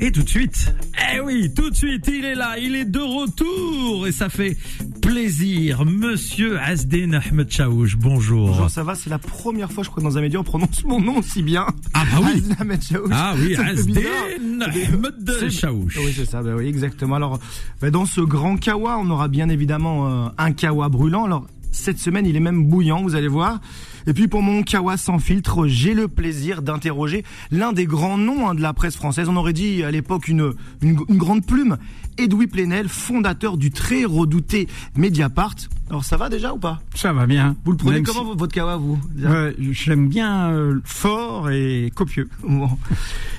Et tout de suite, eh oui, tout de suite, il est là, il est de retour et ça fait plaisir. Monsieur Asdin Ahmed Chaouch, bonjour. Bonjour, ça va, c'est la première fois, je crois, dans un média, on prononce mon nom aussi bien. Ah bah oui. Asdin Ahmed Chaouch. Ah oui, Asdin. Ahmed C'est- Chaouch. Oui, c'est ça, bah oui, exactement. Alors, bah, dans ce grand kawa, on aura bien évidemment euh, un kawa brûlant. Alors, cette semaine, il est même bouillant, vous allez voir. Et puis, pour mon kawa sans filtre, j'ai le plaisir d'interroger l'un des grands noms hein, de la presse française. On aurait dit à l'époque une, une, une grande plume. Edoui Plenel, fondateur du très redouté Mediapart. Alors, ça va déjà ou pas? Ça va bien. Vous le prenez Même comment, si- votre kawa, vous Ouais, je l'aime bien euh, fort et copieux. Bon.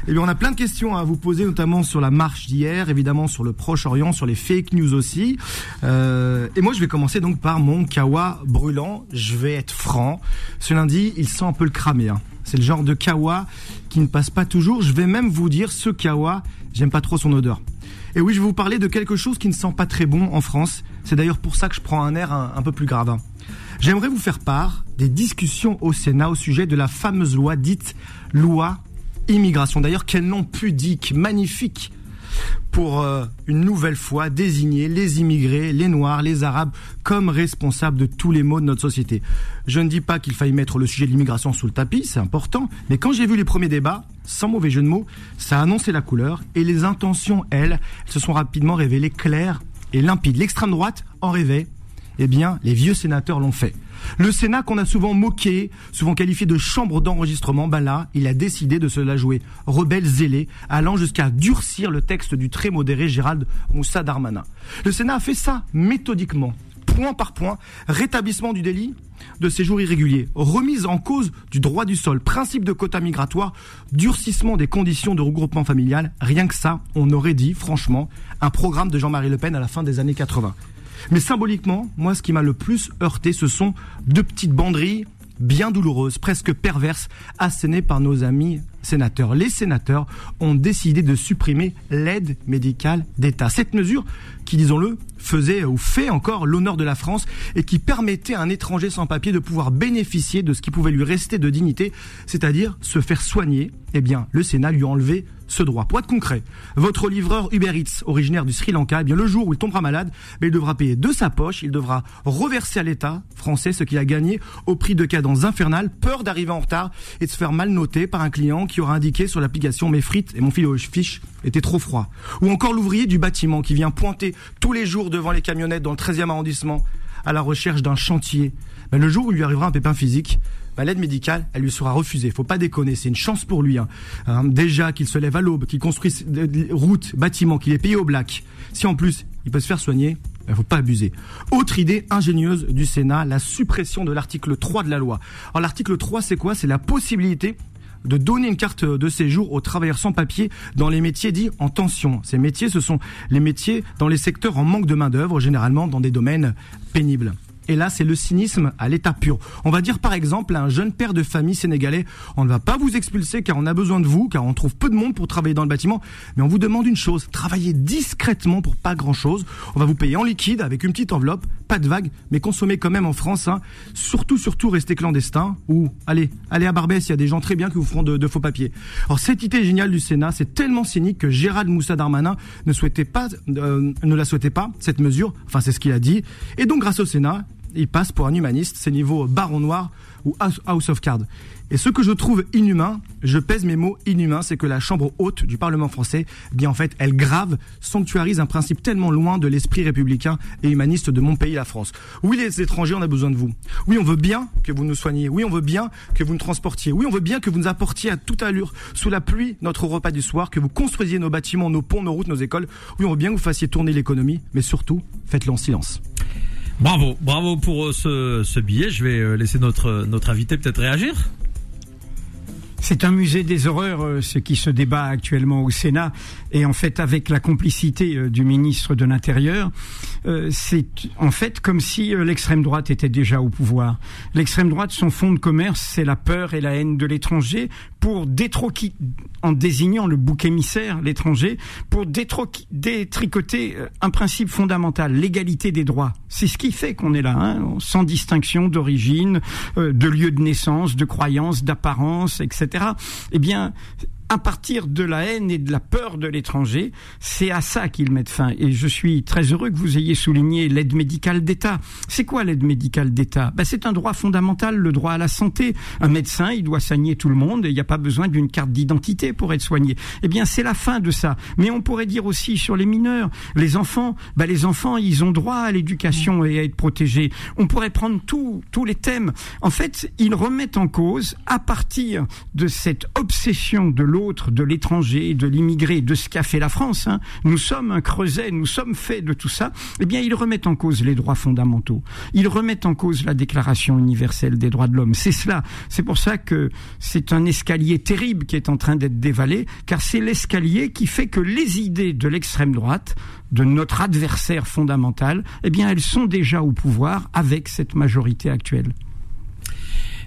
Eh bien, on a plein de questions à vous poser, notamment sur la marche d'hier, évidemment sur le Proche-Orient, sur les fake news aussi. Euh, et moi, je vais commencer donc par mon kawa brûlant. Je vais être franc. Ce lundi, il sent un peu le cramé. hein. C'est le genre de kawa qui ne passe pas toujours. Je vais même vous dire, ce kawa, j'aime pas trop son odeur. Et oui, je vais vous parler de quelque chose qui ne sent pas très bon en France. C'est d'ailleurs pour ça que je prends un air un, un peu plus grave. hein. J'aimerais vous faire part des discussions au Sénat au sujet de la fameuse loi dite loi immigration. D'ailleurs, quel nom pudique, magnifique pour euh, une nouvelle fois désigner les immigrés, les noirs, les arabes comme responsables de tous les maux de notre société. Je ne dis pas qu'il faille mettre le sujet de l'immigration sous le tapis, c'est important, mais quand j'ai vu les premiers débats, sans mauvais jeu de mots, ça a annoncé la couleur et les intentions, elles, elles se sont rapidement révélées claires et limpides. L'extrême droite en rêvait, eh bien, les vieux sénateurs l'ont fait. Le Sénat qu'on a souvent moqué, souvent qualifié de chambre d'enregistrement, ben là, il a décidé de se la jouer rebelle zélé, allant jusqu'à durcir le texte du très modéré Gérald Moussa Darmanin. Le Sénat a fait ça méthodiquement, point par point, rétablissement du délit de séjour irrégulier, remise en cause du droit du sol, principe de quota migratoire, durcissement des conditions de regroupement familial, rien que ça, on aurait dit, franchement, un programme de Jean-Marie Le Pen à la fin des années 80. Mais symboliquement, moi, ce qui m'a le plus heurté, ce sont deux petites banderilles bien douloureuses, presque perverses, assénées par nos amis sénateurs. Les sénateurs ont décidé de supprimer l'aide médicale d'État. Cette mesure, qui, disons-le, faisait ou fait encore l'honneur de la France et qui permettait à un étranger sans papier de pouvoir bénéficier de ce qui pouvait lui rester de dignité, c'est-à-dire se faire soigner, eh bien, le Sénat lui a enlevé ce droit. Pour être concret, votre livreur Uber Eats, originaire du Sri Lanka, eh bien, le jour où il tombera malade, ben, il devra payer de sa poche, il devra reverser à l'État français ce qu'il a gagné au prix de cadences infernales, peur d'arriver en retard et de se faire mal noter par un client qui aura indiqué sur l'application mes frites et mon fil aux fiches était trop froid. Ou encore l'ouvrier du bâtiment qui vient pointer tous les jours devant les camionnettes dans le 13e arrondissement à la recherche d'un chantier. Ben, le jour où il lui arrivera un pépin physique, ben, l'aide médicale, elle lui sera refusée. Faut pas déconner, c'est une chance pour lui. hein. Hein, déjà qu'il se lève à l'aube, qu'il construise des- routes, bâtiments, qu'il est payé au black. Si en plus il peut se faire soigner, il faut pas abuser. Autre idée ingénieuse du Sénat, la suppression de l'article 3 de la loi. Alors l'article 3, c'est quoi? C'est la possibilité de donner une carte de séjour aux travailleurs sans papier dans les métiers dits en tension. Ces métiers, ce sont les métiers dans les secteurs en manque de main-d'œuvre, généralement dans des domaines pénibles. Et là, c'est le cynisme à l'état pur. On va dire par exemple à un jeune père de famille sénégalais, on ne va pas vous expulser car on a besoin de vous, car on trouve peu de monde pour travailler dans le bâtiment, mais on vous demande une chose, travaillez discrètement pour pas grand-chose. On va vous payer en liquide avec une petite enveloppe, pas de vague, mais consommez quand même en France. hein. Surtout, surtout, restez clandestin ou allez, allez à Barbès, il y a des gens très bien qui vous feront de, faux papiers. Alors cette idée géniale du Sénat, c'est tellement cynique que Gérald Moussa Darmanin ne souhaitait pas, euh, ne la souhaitait pas cette mesure. Enfin, c'est ce qu'il a dit. Et donc, grâce au Sénat, il passe pour un humaniste, c'est niveau baron noir ou House of Cards. Et ce que je trouve inhumain, je pèse mes mots inhumain, c'est que la Chambre haute du Parlement français, eh bien en fait, elle grave, sanctuarise un principe tellement loin de l'esprit républicain et humaniste de mon pays, la France. Oui, les étrangers, on a besoin de vous. Oui, on veut bien que vous nous soigniez. Oui, on veut bien que vous nous transportiez. Oui, on veut bien que vous nous apportiez à toute allure, sous la pluie, notre repas du soir, que vous construisiez nos bâtiments, nos ponts, nos routes, nos écoles. Oui, on veut bien que vous fassiez tourner l'économie, mais surtout, faites-le en silence. Bravo, bravo pour euh, ce, billet. Je vais euh, laisser notre, notre invité peut-être réagir. C'est un musée des horreurs, euh, ce qui se débat actuellement au Sénat, et en fait avec la complicité euh, du ministre de l'Intérieur, euh, c'est en fait comme si euh, l'extrême droite était déjà au pouvoir. L'extrême droite, son fond de commerce, c'est la peur et la haine de l'étranger pour détroquer, en désignant le bouc émissaire, l'étranger, pour détricoter euh, un principe fondamental, l'égalité des droits. C'est ce qui fait qu'on est là, hein, sans distinction d'origine, euh, de lieu de naissance, de croyance, d'apparence, etc. Eh bien, à partir de la haine et de la peur de l'étranger, c'est à ça qu'ils mettent fin. Et je suis très heureux que vous ayez souligné l'aide médicale d'État. C'est quoi l'aide médicale d'État? Ben, C'est un droit fondamental, le droit à la santé. Un médecin, il doit soigner tout le monde et il n'y a pas besoin d'une carte d'identité pour être soigné. Eh bien, c'est la fin de ça. Mais on pourrait dire aussi sur les mineurs, les enfants, ben, les enfants, ils ont droit à l'éducation et à être protégés. On pourrait prendre tous les thèmes. En fait, ils remettent en cause, à partir de cette obsession de l'autre, de l'étranger, de l'immigré, de ce qu'a fait la France, hein. nous sommes un creuset, nous sommes faits de tout ça, eh bien, ils remettent en cause les droits fondamentaux. Ils remettent en cause la Déclaration universelle des droits de l'homme. C'est cela. C'est pour ça que c'est un escalier terrible qui est en train d'être dévalé, car c'est l'escalier qui fait que les idées de l'extrême droite, de notre adversaire fondamental, eh bien, elles sont déjà au pouvoir avec cette majorité actuelle.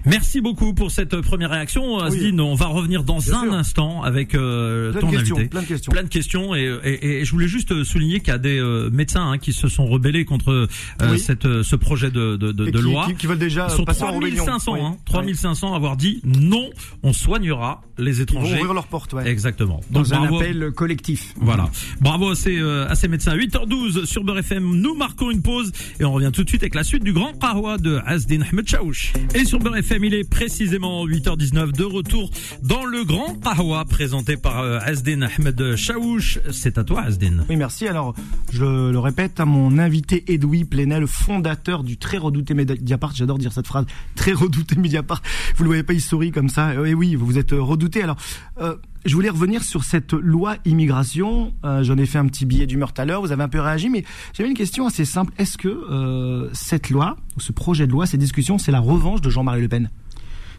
Merci beaucoup pour cette première réaction, Asdine. On va revenir dans un instant avec euh, ton invité. Plein de questions. Plein de questions. Et, et, et je voulais juste souligner qu'il y a des euh, médecins hein, qui se sont rebellés contre euh, cette, ce projet de, de, de, qui, loi. Qui, qui veulent déjà Ils sont passer en rébellion. 3500, Oui. hein, 3500 à avoir dit non, on soignera les Ils vont étrangers. ouvrir leurs portes, ouais. Exactement. Donc Dans un bravo. appel collectif. Voilà. Bravo à ces, euh, à ces médecins. 8h12 sur Beurre FM. Nous marquons une pause et on revient tout de suite avec la suite du grand Qahwa de Asdin Ahmed Chaouch. Et sur Beurre FM, il est précisément 8h19 de retour dans le grand Qahwa présenté par euh, Asdin Ahmed Chaouch. C'est à toi, Asdin. Oui, merci. Alors, je le répète, à mon invité Edoui Plenel, fondateur du très redouté Mediapart. J'adore dire cette phrase. Très redouté Mediapart. Vous le voyez pas, il sourit comme ça. Et oui, vous êtes redouté. Alors, euh, je voulais revenir sur cette loi immigration. Euh, J'en ai fait un petit billet d'humeur tout à l'heure. Vous avez un peu réagi, mais j'avais une question assez simple. Est-ce que euh, cette loi, ou ce projet de loi, ces discussions, c'est la revanche de Jean-Marie Le Pen?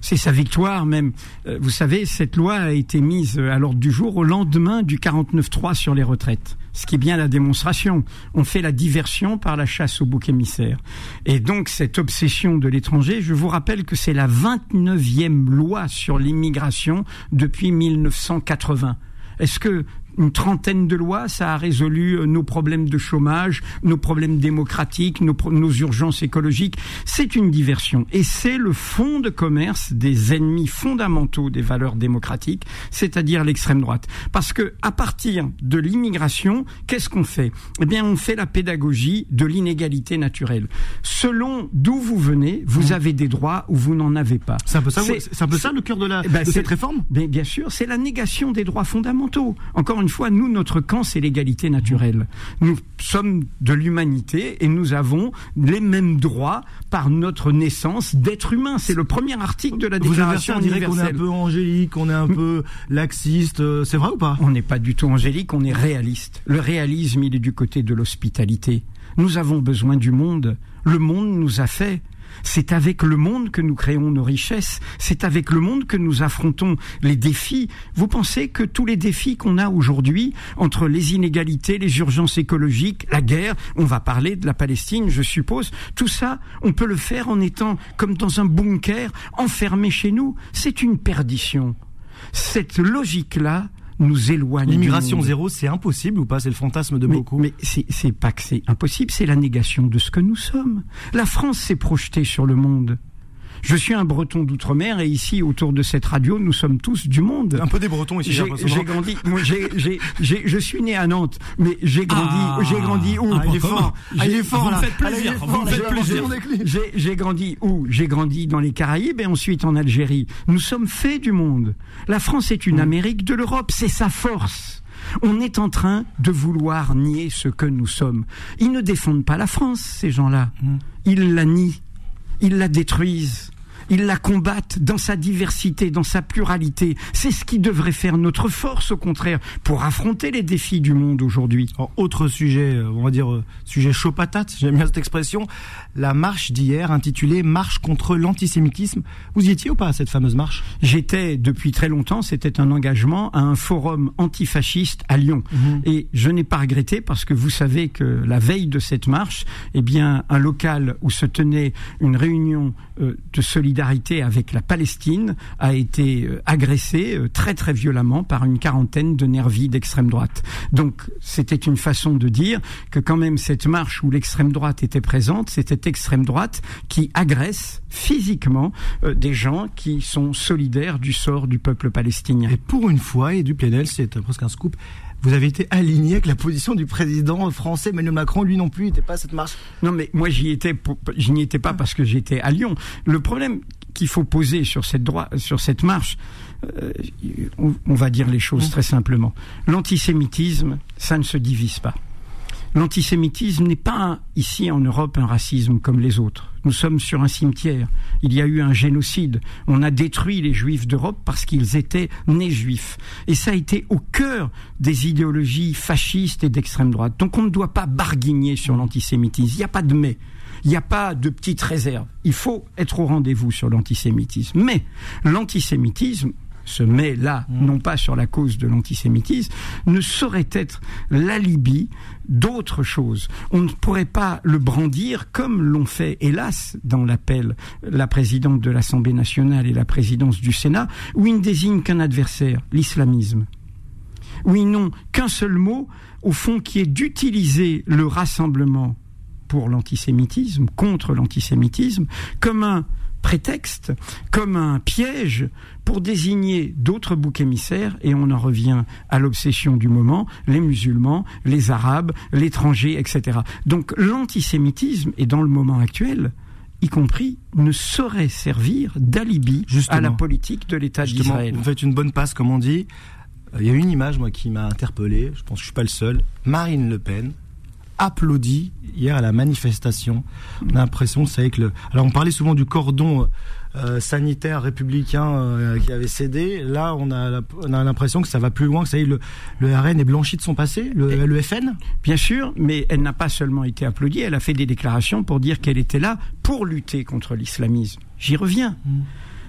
C'est sa victoire même. Euh, Vous savez, cette loi a été mise euh, à l'ordre du jour au lendemain du 49-3 sur les retraites. Ce qui est bien la démonstration. On fait la diversion par la chasse au bouc émissaire. Et donc cette obsession de l'étranger, je vous rappelle que c'est la 29e loi sur l'immigration depuis 1980. Est-ce que une trentaine de lois, ça a résolu euh, nos problèmes de chômage, nos problèmes démocratiques, nos, pro- nos urgences écologiques. C'est une diversion. Et c'est le fond de commerce des ennemis fondamentaux des valeurs démocratiques, c'est-à-dire l'extrême droite. Parce que, à partir de l'immigration, qu'est-ce qu'on fait? Eh bien, on fait la pédagogie de l'inégalité naturelle. Selon d'où vous venez, vous avez des droits ou vous n'en avez pas. C'est un peu ça. C'est- C'est un peu ça le cœur de la Eh ben, de cette réforme? bien sûr, c'est la négation des droits fondamentaux. Encore une fois, nous, notre camp, c'est l'égalité naturelle. Nous sommes de l'humanité et nous avons les mêmes droits par notre naissance d'être humain. C'est le premier article de la Déclaration adversaires diraient qu'on est un universelle. peu angélique, qu'on est un peu laxiste. euh, C'est vrai ou pas? On n'est pas du tout angélique, on est réaliste. Le réalisme, il est du côté de l'hospitalité. Nous avons besoin du monde. Le monde nous a fait. C'est avec le monde que nous créons nos richesses. C'est avec le monde que nous affrontons les défis. Vous pensez que tous les défis qu'on a aujourd'hui, entre les inégalités, les urgences écologiques, la guerre, on va parler de la Palestine, je suppose, tout ça, on peut le faire en étant comme dans un bunker, enfermé chez nous. C'est une perdition. Cette logique-là nous éloigne. L'immigration zéro, c'est impossible ou pas? C'est le fantasme de Mais, beaucoup. mais c'est pas que c'est impossible, c'est la négation de ce que nous sommes. La France s'est projetée sur le monde. Je suis un breton d'outre-mer et ici, autour de cette radio, nous sommes tous du monde. Un peu des Bretons ici. j'ai grandi, moi, j'ai- j'ai- j'ai- je suis né à Nantes, mais j'ai grandi, Ah. j'ai grandi où? Ah, il est Comment fort. Ah, il est fort Vous me là. faites plaisir, Ah, vous me faites plaisir. j'ai grandi où? J'ai grandi dans les Caraïbes et ensuite en Algérie. Nous sommes faits du monde. La France est Mm. une Amérique de l'Europe, c'est sa force. On est en train de vouloir nier ce que nous sommes. Ils ne défendent pas la France, ces gens-là. Mm. Ils la nient. Ils la détruisent. Ils la combattent dans sa diversité, dans sa pluralité. C'est ce qui devrait faire notre force, au contraire, pour affronter les défis du monde aujourd'hui. Autre sujet, euh, on va dire euh, sujet chaud patate, j'aime bien cette expression, la marche d'hier intitulée Marche contre l'antisémitisme. Vous y étiez ou pas à cette fameuse marche? J'étais depuis très longtemps, c'était un engagement à un forum antifasciste à Lyon. Et je n'ai pas regretté parce que vous savez que la veille de cette marche, eh bien, un local où se tenait une réunion euh, de solidarité solidarité avec la Palestine a été euh, agressée euh, très très violemment par une quarantaine de nervis d'extrême droite. Donc c'était une façon de dire que quand même cette marche où l'extrême droite était présente, c'était extrême droite qui agresse physiquement euh, des gens qui sont solidaires du sort du peuple palestinien. Et pour une fois, et du Plenel, c'est presque un scoop, vous avez été aligné avec la position du président français Emmanuel Macron. Lui non plus n'était pas à cette marche. Non, mais moi j'y étais, je n'y étais pas parce que j'étais à Lyon. Le problème qu'il faut poser sur cette droite, sur cette marche, euh, on, va dire les choses mmh. très simplement. L'antisémitisme, ça ne se divise pas. L'antisémitisme n'est pas ici en Europe un racisme comme les autres. Nous sommes sur un cimetière. Il y a eu un génocide. On a détruit les juifs d'Europe parce qu'ils étaient nés juifs. Et ça a été au cœur des idéologies fascistes et d'extrême droite. Donc on ne doit pas barguigner sur l'antisémitisme. Il n'y a pas de mais. Il n'y a pas de petite réserve. Il faut être au rendez-vous sur l'antisémitisme. Mais l'antisémitisme, se met là, mm. non pas sur la cause de l'antisémitisme, ne saurait être l'alibi d'autre chose. On ne pourrait pas le brandir comme l'ont fait, hélas, dans l'appel, la présidente de l'Assemblée nationale et la présidence du Sénat, où ils ne désignent qu'un adversaire, l'islamisme. Où ils n'ont qu'un seul mot, au fond, qui est d'utiliser le rassemblement pour l'antisémitisme, contre l'antisémitisme, comme un prétexte, comme un piège pour désigner d'autres boucs émissaires, et on en revient à l'obsession du moment, les musulmans, les arabes, l'étranger, etc. Donc l'antisémitisme est dans le moment actuel y compris, ne saurait servir d'alibi à la politique de l'État d'Israël. Vous faites une bonne passe, comme on dit. Euh, il y a une image, moi, qui m'a interpellé. Je pense que je suis pas le seul. Marine Le Pen, applaudi hier à la manifestation. On a l'impression, c'est que le. Alors on parlait souvent du cordon euh, sanitaire républicain euh, qui avait cédé. Là, on a, on a l'impression que ça va plus loin, que ça y est, le, le RN est blanchi de son passé, le, le FN. Bien sûr, mais elle n'a pas seulement été applaudie, elle a fait des déclarations pour dire qu'elle était là pour lutter contre l'islamisme. J'y reviens. Mm.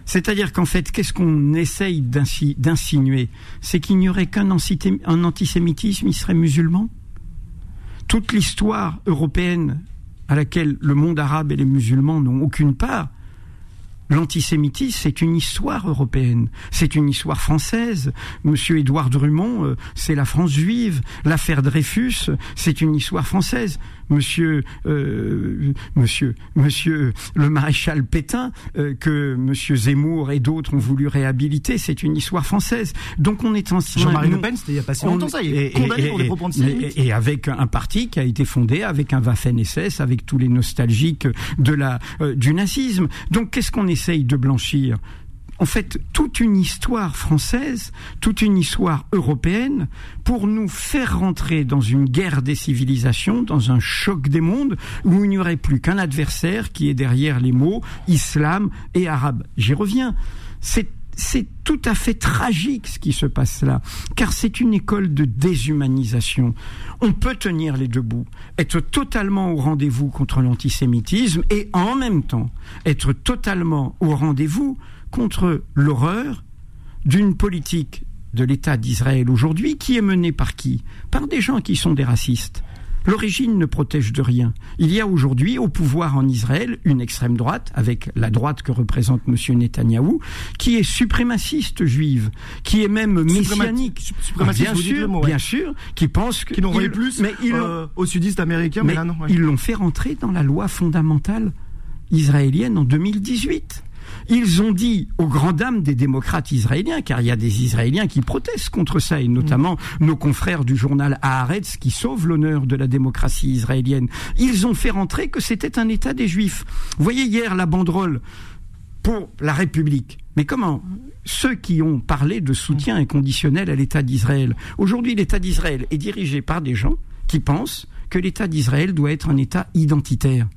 C'est-à-dire qu'en fait, qu'est-ce qu'on essaye d'insinuer? C'est qu'il n'y aurait qu'un antisémitisme, il serait musulman? Toute l'histoire européenne à laquelle le monde arabe et les musulmans n'ont aucune part, L'antisémitisme, c'est une histoire européenne, c'est une histoire française. Monsieur Édouard Drummond, euh, c'est la France juive. L'affaire Dreyfus, c'est une histoire française. Monsieur, euh, monsieur, monsieur le maréchal Pétain, euh, que Monsieur Zemmour et d'autres ont voulu réhabiliter, c'est une histoire française. Donc on est en Jean-Marie Le Pen, c'était il y a pas si longtemps ça, il est condamné pour des propos antisémites. Et, avec un parti qui a été fondé avec un Waffen-SS, avec tous les nostalgiques de la du nazisme. Donc qu'est-ce qu'on essaye de blanchir? En fait toute une histoire française, toute une histoire européenne, pour nous faire rentrer dans une guerre des civilisations, dans un choc des mondes, où il n'y aurait plus qu'un adversaire qui est derrière les mots islam et arabe. J'y reviens. C'est c'est tout à fait tragique ce qui se passe là, car c'est une école de déshumanisation. On peut tenir les deux bouts, être totalement au rendez-vous contre l'antisémitisme et en même temps être totalement au rendez-vous contre l'horreur d'une politique de l'État d'Israël aujourd'hui qui est menée par qui? Par des gens qui sont des racistes L'origine ne protège de rien. Il y a aujourd'hui au pouvoir en Israël une extrême droite, avec la droite que représente M. Netanyahou, qui est suprémaciste juive, qui est même messianique. Suprémaciste, bien sûr, bien sûr, qui pense que... Qui plus mais ils euh, au sudiste américain, mais, là non. Ils l'ont fait rentrer dans la loi fondamentale israélienne en 2018. Ils ont dit aux grandes dames des démocrates israéliens, car il y a des Israéliens qui protestent contre ça, et notamment nos confrères du journal Haaretz qui sauvent l'honneur de la démocratie israélienne. Ils ont fait rentrer que c'était un État des Juifs. Vous voyez hier la banderole pour la République. Mais comment Ceux qui ont parlé de soutien inconditionnel à l'État d'Israël. Aujourd'hui, l'État d'Israël est dirigé par des gens qui pensent que l'État d'Israël doit être un État identitaire,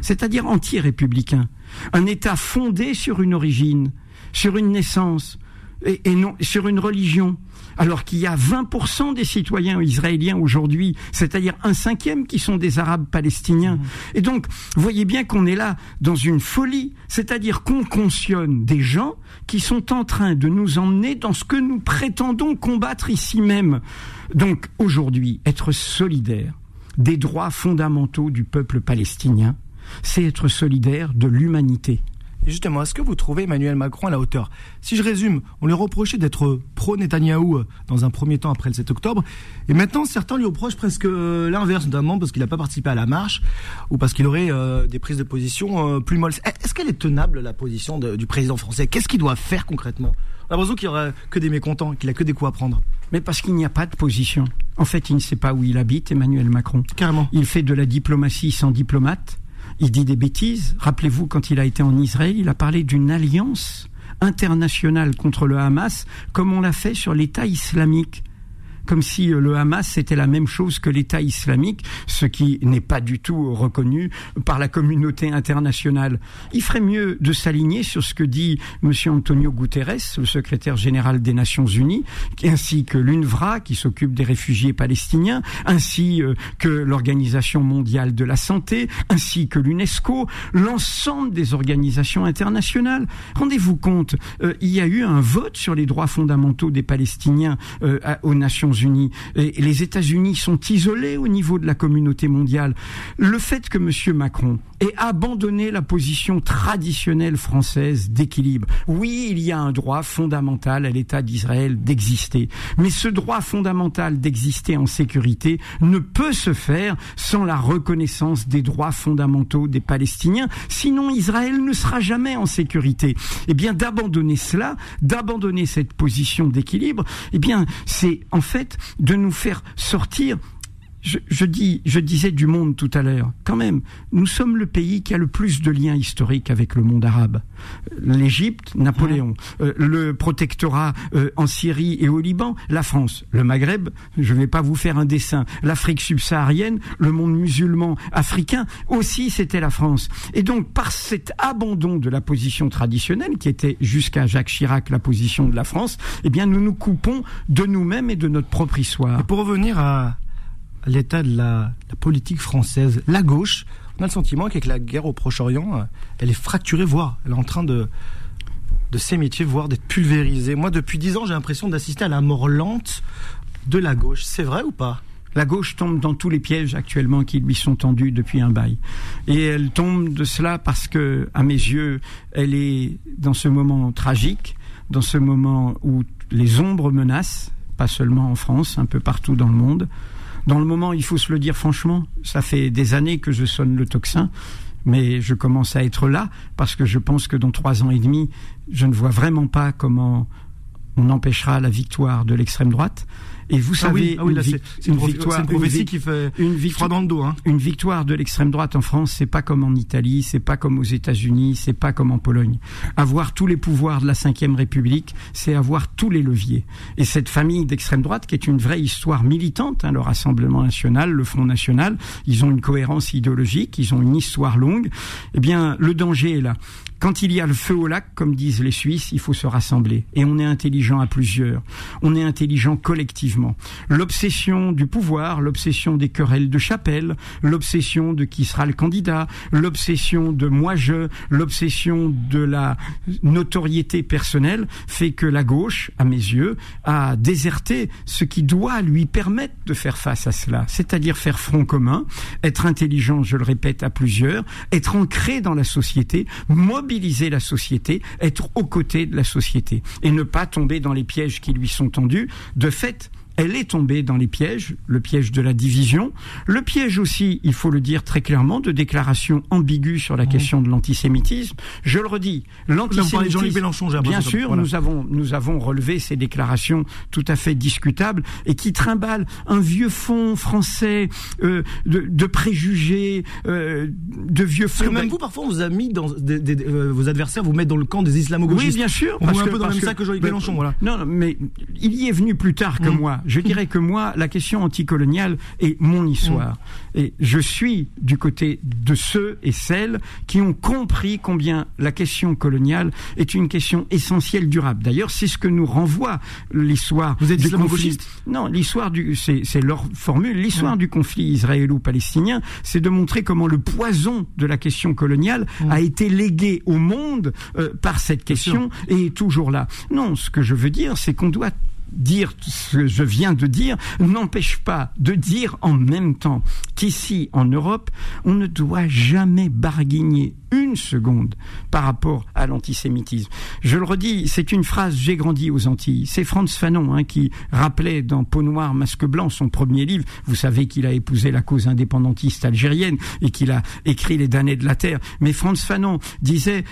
c'est-à-dire anti-républicain. Un État fondé sur une origine, sur une naissance, et, non sur une religion. Alors qu'il y a 20% des citoyens israéliens aujourd'hui, c'est-à-dire un cinquième qui sont des Arabes palestiniens. Mmh. Et donc, vous voyez bien qu'on est là dans une folie, c'est-à-dire qu'on consionne des gens qui sont en train de nous emmener dans ce que nous prétendons combattre ici même. Donc, aujourd'hui, être solidaire des droits fondamentaux du peuple palestinien, c'est être solidaire de l'humanité. Et justement, est-ce que vous trouvez Emmanuel Macron à la hauteur? Si je résume, on lui reprochait d'être pro-Netanyahou euh, dans un premier temps après le 7 octobre, et maintenant certains lui reprochent presque euh, l'inverse, notamment parce qu'il n'a pas participé à la marche, ou parce qu'il aurait euh, des prises de position plus molles. Est-ce qu'elle est tenable, la position du président français? Qu'est-ce qu'il doit faire concrètement? On a l'impression qu'il n'y aura que des mécontents, qu'il a que des coups à prendre. Mais parce qu'il n'y a pas de position. En fait, il ne sait pas où il habite, Emmanuel Macron. Carrément. Il fait de la diplomatie sans diplomate. Il dit des bêtises. Rappelez-vous, quand il a été en Israël, il a parlé d'une alliance internationale contre le Hamas, comme on l'a fait sur l'État islamique comme si euh, le Hamas c'était la même chose que l'État islamique, ce qui n'est pas du tout reconnu par la communauté internationale. Il ferait mieux de s'aligner sur ce que dit M. Antonio Guterres, le secrétaire général des Nations Unies, ainsi que l'UNVRA, qui s'occupe des réfugiés palestiniens, ainsi euh, que l'Organisation mondiale de la santé, ainsi que l'UNESCO, l'ensemble des organisations internationales. Rendez-vous compte, euh, il y a eu un vote sur les droits fondamentaux des Palestiniens aux Nations Et les États-Unis sont isolés au niveau de la communauté mondiale. Le fait que M. Macron ait abandonné la position traditionnelle française d'équilibre. Oui, il y a un droit fondamental à l'État d'Israël d'exister. Mais ce droit fondamental d'exister en sécurité ne peut se faire sans la reconnaissance des droits fondamentaux des Palestiniens. Sinon, Israël ne sera jamais en sécurité. Eh bien, d'abandonner cela, d'abandonner cette position d'équilibre, eh bien, c'est en fait de nous faire sortir je, dis, je disais du monde tout à l'heure. Quand même, nous sommes le pays qui a le plus de liens historiques avec le monde arabe. L'Égypte, Napoléon, euh, le protectorat euh, en Syrie et au Liban, la France, le Maghreb. Je ne vais pas vous faire un dessin. L'Afrique subsaharienne, le monde musulman africain aussi, c'était la France. Et donc, par cet abandon de la position traditionnelle, qui était jusqu'à Jacques Chirac la position de la France, eh bien, nous nous coupons de nous-mêmes et de notre propre histoire. Et pour revenir à l'état de la, politique française, la gauche, on a le sentiment qu'avec la guerre au Proche-Orient, euh, elle est fracturée, voire elle est en train de, de s'émétier, voire d'être pulvérisée. Moi, depuis dix ans, j'ai l'impression d'assister à la mort lente de la gauche. C'est vrai ou pas? La gauche tombe dans tous les pièges actuellement qui lui sont tendus depuis un bail. Et elle tombe de cela parce que, à mes yeux, elle est dans ce moment tragique, dans ce moment où les ombres menacent, pas seulement en France, un peu partout dans le monde. Dans le moment, il faut se le dire franchement, ça fait des années que je sonne le tocsin, mais je commence à être là parce que je pense que dans trois ans et demi, je ne vois vraiment pas comment on empêchera la victoire de l'extrême droite. Et vous ah savez, ah c'est une, victoire, une qui fait une victoire dans le dos. Hein. Une victoire de l'extrême droite en France, c'est pas comme en Italie, c'est pas comme aux États-Unis, c'est pas comme en Pologne. Avoir tous les pouvoirs de la Ve République, c'est avoir tous les leviers. Et cette famille d'extrême droite, qui est une vraie histoire militante, hein, le Rassemblement national, le Front national, ils ont une cohérence idéologique, ils ont une histoire longue. Eh bien, le danger est là. Quand il y a le feu au lac, comme disent les Suisses, il faut se rassembler. Et on est intelligent à plusieurs. On est intelligent collectivement. L'obsession du pouvoir, l'obsession des querelles de chapelle, l'obsession de qui sera le candidat, l'obsession de moi-je, l'obsession de la notoriété personnelle fait que la gauche, à mes yeux, a déserté ce qui doit lui permettre de faire face à cela. C'est-à-dire faire front commun, être intelligent, je le répète, à plusieurs, être ancré dans la société, mobiliser la société, être aux côtés de la société et ne pas tomber dans les pièges qui lui sont tendus. De fait, elle est tombée dans les pièges, le piège de la division, le piège aussi, il faut le dire très clairement, de déclarations ambiguës sur la question de l'antisémitisme. Je le redis, l'antisémitisme. Bien sûr, nous avons nous avons relevé ces déclarations tout à fait discutables et qui trimballent un vieux fond français euh, de, préjugés, euh, de vieux fonds. Parce que même vous, parfois, on vous a mis dans euh, vos adversaires, vous mettent dans le camp des islamo-gauchistes. Oui, bien sûr. On parce un peu dans le même sac que Jean-Luc Mélenchon, voilà. Non, mais il y est venu plus tard que mmh. moi. Je dirais que moi, la question anticoloniale est mon histoire. Mm. Et je suis du côté de ceux et celles qui ont compris combien la question coloniale est une question essentielle durable. D'ailleurs, c'est ce que nous renvoie l'histoire Vous êtes du conflit. Non, l'histoire du, c'est leur formule. L'histoire mm. du conflit israélo-palestinien, c'est de montrer comment le poison de la question coloniale mm. a été légué au monde euh, par cette question et est toujours là. Non, ce que je veux dire, c'est qu'on doit dire ce que je viens de dire n'empêche pas de dire en même temps qu'ici, en Europe, on ne doit jamais barguigner une seconde par rapport à l'antisémitisme. Je le redis, c'est une phrase j'ai grandi aux Antilles. C'est Franz Fanon hein, qui rappelait dans Peau noire, masque blanc, son premier livre. Vous savez qu'il a épousé la cause indépendantiste algérienne et qu'il a écrit Les damnés de la terre. Mais Franz Fanon disait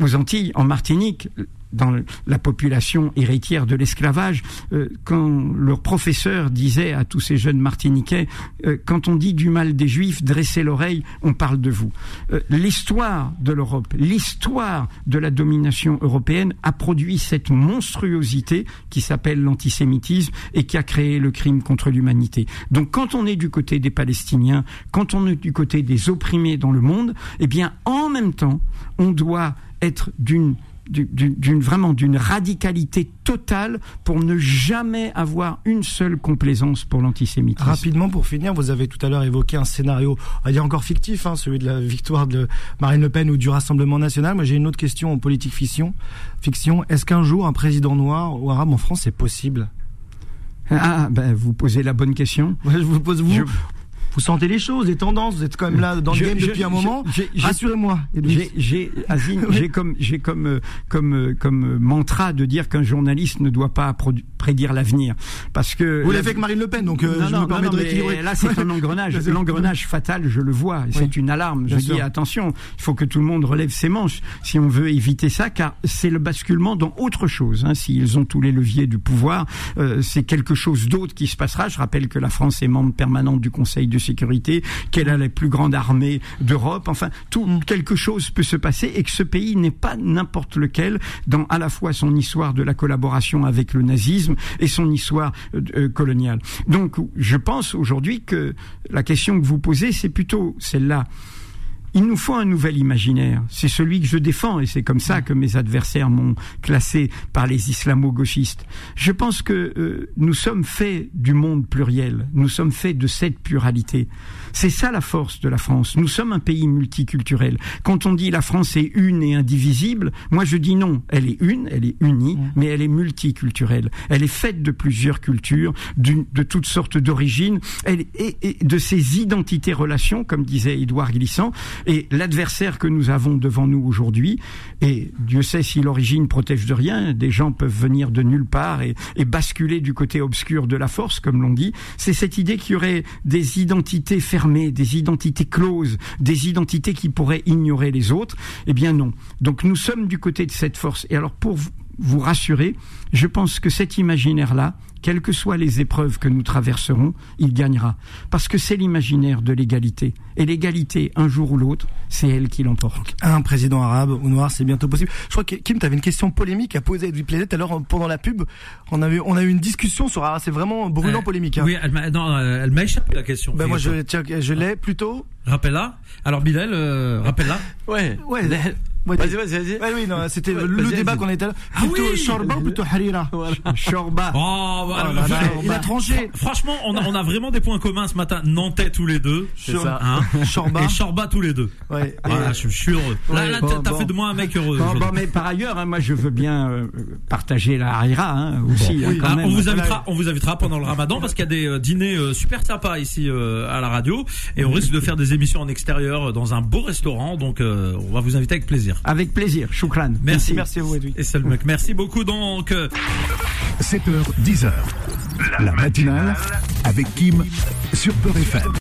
aux Antilles, en Martinique, dans la population héritière de l'esclavage, euh, quand leur professeur disait à tous ces jeunes martiniquais, euh, quand on dit du mal des juifs, dressez l'oreille, on parle de vous. Euh, l'histoire de l'Europe, l'histoire de la domination européenne a produit cette monstruosité qui s'appelle l'antisémitisme et qui a créé le crime contre l'humanité. Donc quand on est du côté des Palestiniens, quand on est du côté des opprimés dans le monde, eh bien en même temps, on doit être d'une d'une vraiment d'une radicalité totale pour ne jamais avoir une seule complaisance pour l'antisémitisme. Rapidement pour finir, vous avez tout à l'heure évoqué un scénario, on va dire encore fictif, hein, celui de la victoire de Marine Le Pen ou du Rassemblement national. Moi, j'ai une autre question en politique fiction. Fiction, est-ce qu'un jour un président noir ou arabe en France est possible? Ah, ben, vous posez la bonne question. je vous pose vous vous sentez les choses, les tendances, vous êtes quand même là dans le game depuis un moment. Rassurez-moi. J'ai, j'ai comme, j'ai comme, euh, comme, euh, comme euh, mantra de dire qu'un journaliste ne doit pas prédire l'avenir, parce que. Vous l'avez fait avec Marine Le Pen, donc je me permets de rééquilibrer. Là, c'est un engrenage, l'engrenage fatal, je le vois. C'est une alarme. je dis attention, il faut que tout le monde relève ses manches si on veut éviter ça, car c'est le basculement dans autre chose. Hein. S'ils ont tous les leviers du pouvoir, c'est quelque chose d'autre qui se passera. Je rappelle que la France est membre permanente du Conseil de sécurité, qu'elle a la plus grande armée d'Europe. Enfin, quelque chose peut se passer et que ce pays n'est pas n'importe lequel dans à la fois son histoire de la collaboration avec le nazisme et son histoire euh, euh, coloniale. Donc, je pense aujourd'hui que la question que vous posez, c'est plutôt celle-là. Il nous faut un nouvel imaginaire. C'est celui que je défends et c'est comme ça que mes adversaires m'ont classé par les islamo-gauchistes. Je pense que euh, nous sommes faits du monde pluriel. Nous sommes faits de cette pluralité. C'est ça la force de la France. Nous sommes un pays multiculturel. Quand on dit la France est une et indivisible, moi je dis non. Elle est une, elle est unie, mais elle est multiculturelle. Elle est faite de plusieurs cultures, de toutes sortes d'origines, et, et de ces identités relations, comme disait Édouard Glissant, et l'adversaire que nous avons devant nous aujourd'hui, et Dieu sait si l'origine protège de rien, des gens peuvent venir de nulle part et, basculer du côté obscur de la force, comme l'on dit, c'est cette idée qu'il y aurait des identités fermées, des identités closes, des identités qui pourraient ignorer les autres. Eh bien non. Donc nous sommes du côté de cette force. Et alors pour vous rassurer, je pense que cet imaginaire-là, quelles que soient les épreuves que nous traverserons, il gagnera. Parce que c'est l'imaginaire de l'égalité. Et l'égalité, un jour ou l'autre, c'est elle qui l'emporte. Un président arabe ou noir, c'est bientôt possible. Je crois que Kim, tu avais une question polémique à poser à Edwin Planet. Alors, pendant la pub, on a eu, on a eu une discussion sur ah, C'est vraiment brûlant euh, polémique. Hein. Oui, elle m'a, non, euh, elle m'a échappé la question. Ben moi, je, tiens, je l'ai plutôt. Rappelle-la. Alors, Bilal, euh, rappelle-la. ouais. Ouais. Vas-y, vas-y, vas-y. Ouais, oui, non, c'était le débat qu'on était là. Ah plutôt oui Shorba ou plutôt Harira Shorba. Oh, bah, oh il a tranché. Franchement, on a, on a vraiment des points communs ce matin. Nantais tous les deux. C'est ça. Hein Shorba. Et Shorba tous les deux. Ouais. Voilà, je, suis heureux. Là, là t'as fait de moi un mec heureux. Bon, bon mais par ailleurs, hein, moi, je veux bien euh, partager la Harira hein, aussi. Hein, quand ah, même. On vous invitera, on vous invitera pendant le Ramadan parce qu'il y a des euh, dîners euh, super sympas ici à la radio et on risque de faire des émissions en extérieur dans un beau restaurant. Donc, on va vous inviter avec plaisir. Avec plaisir. Choukran. Merci. Merci à vous, Edoui. Et Salmek. Merci beaucoup, donc. 7h, 10h. La matinale avec Kim sur Peur FM.